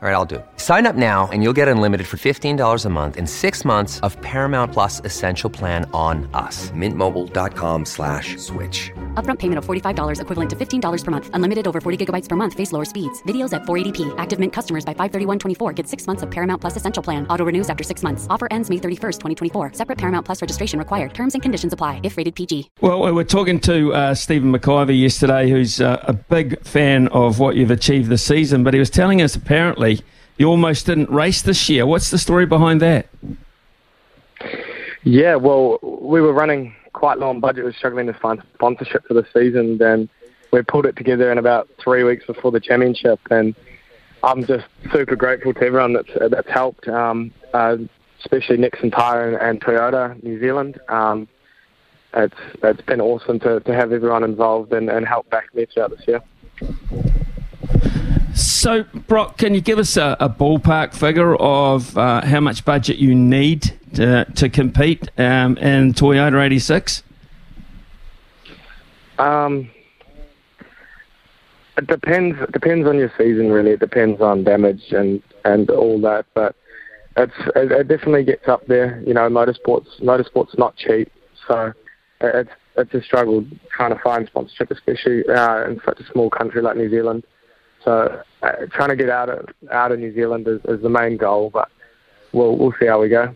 All right, I'll do it. Sign up now and you'll get unlimited for $15 a month in six months of Paramount Plus Essential Plan on us. Mintmobile.com slash switch. Upfront payment of $45 equivalent to $15 per month. Unlimited over 40 gigabytes per month. Face lower speeds. Videos at 480p. Active Mint customers by 531.24 get six months of Paramount Plus Essential Plan. Auto renews after six months. Offer ends May 31st, 2024. Separate Paramount Plus registration required. Terms and conditions apply if rated PG. Well, we were talking to uh, Stephen McIver yesterday, who's uh, a big fan of what you've achieved this season, but he was telling us apparently you almost didn't race this year. What's the story behind that? Yeah, well, we were running quite low on budget. We were struggling to find sponsorship for the season. Then we pulled it together in about three weeks before the championship, and I'm just super grateful to everyone that's that's helped, um, uh, especially Nexen Tire and, and Toyota New Zealand. Um, it's it's been awesome to, to have everyone involved and, and help back me throughout this year. So, Brock, can you give us a, a ballpark figure of uh, how much budget you need to, to compete um, in Toyota 86? Um, it depends. It depends on your season, really. It depends on damage and, and all that. But it's it, it definitely gets up there. You know, motorsports motorsports not cheap, so it's it's a struggle trying to find sponsorship, especially uh, in such a small country like New Zealand. So uh, trying to get out of out of New Zealand is, is the main goal, but we'll we'll see how we go.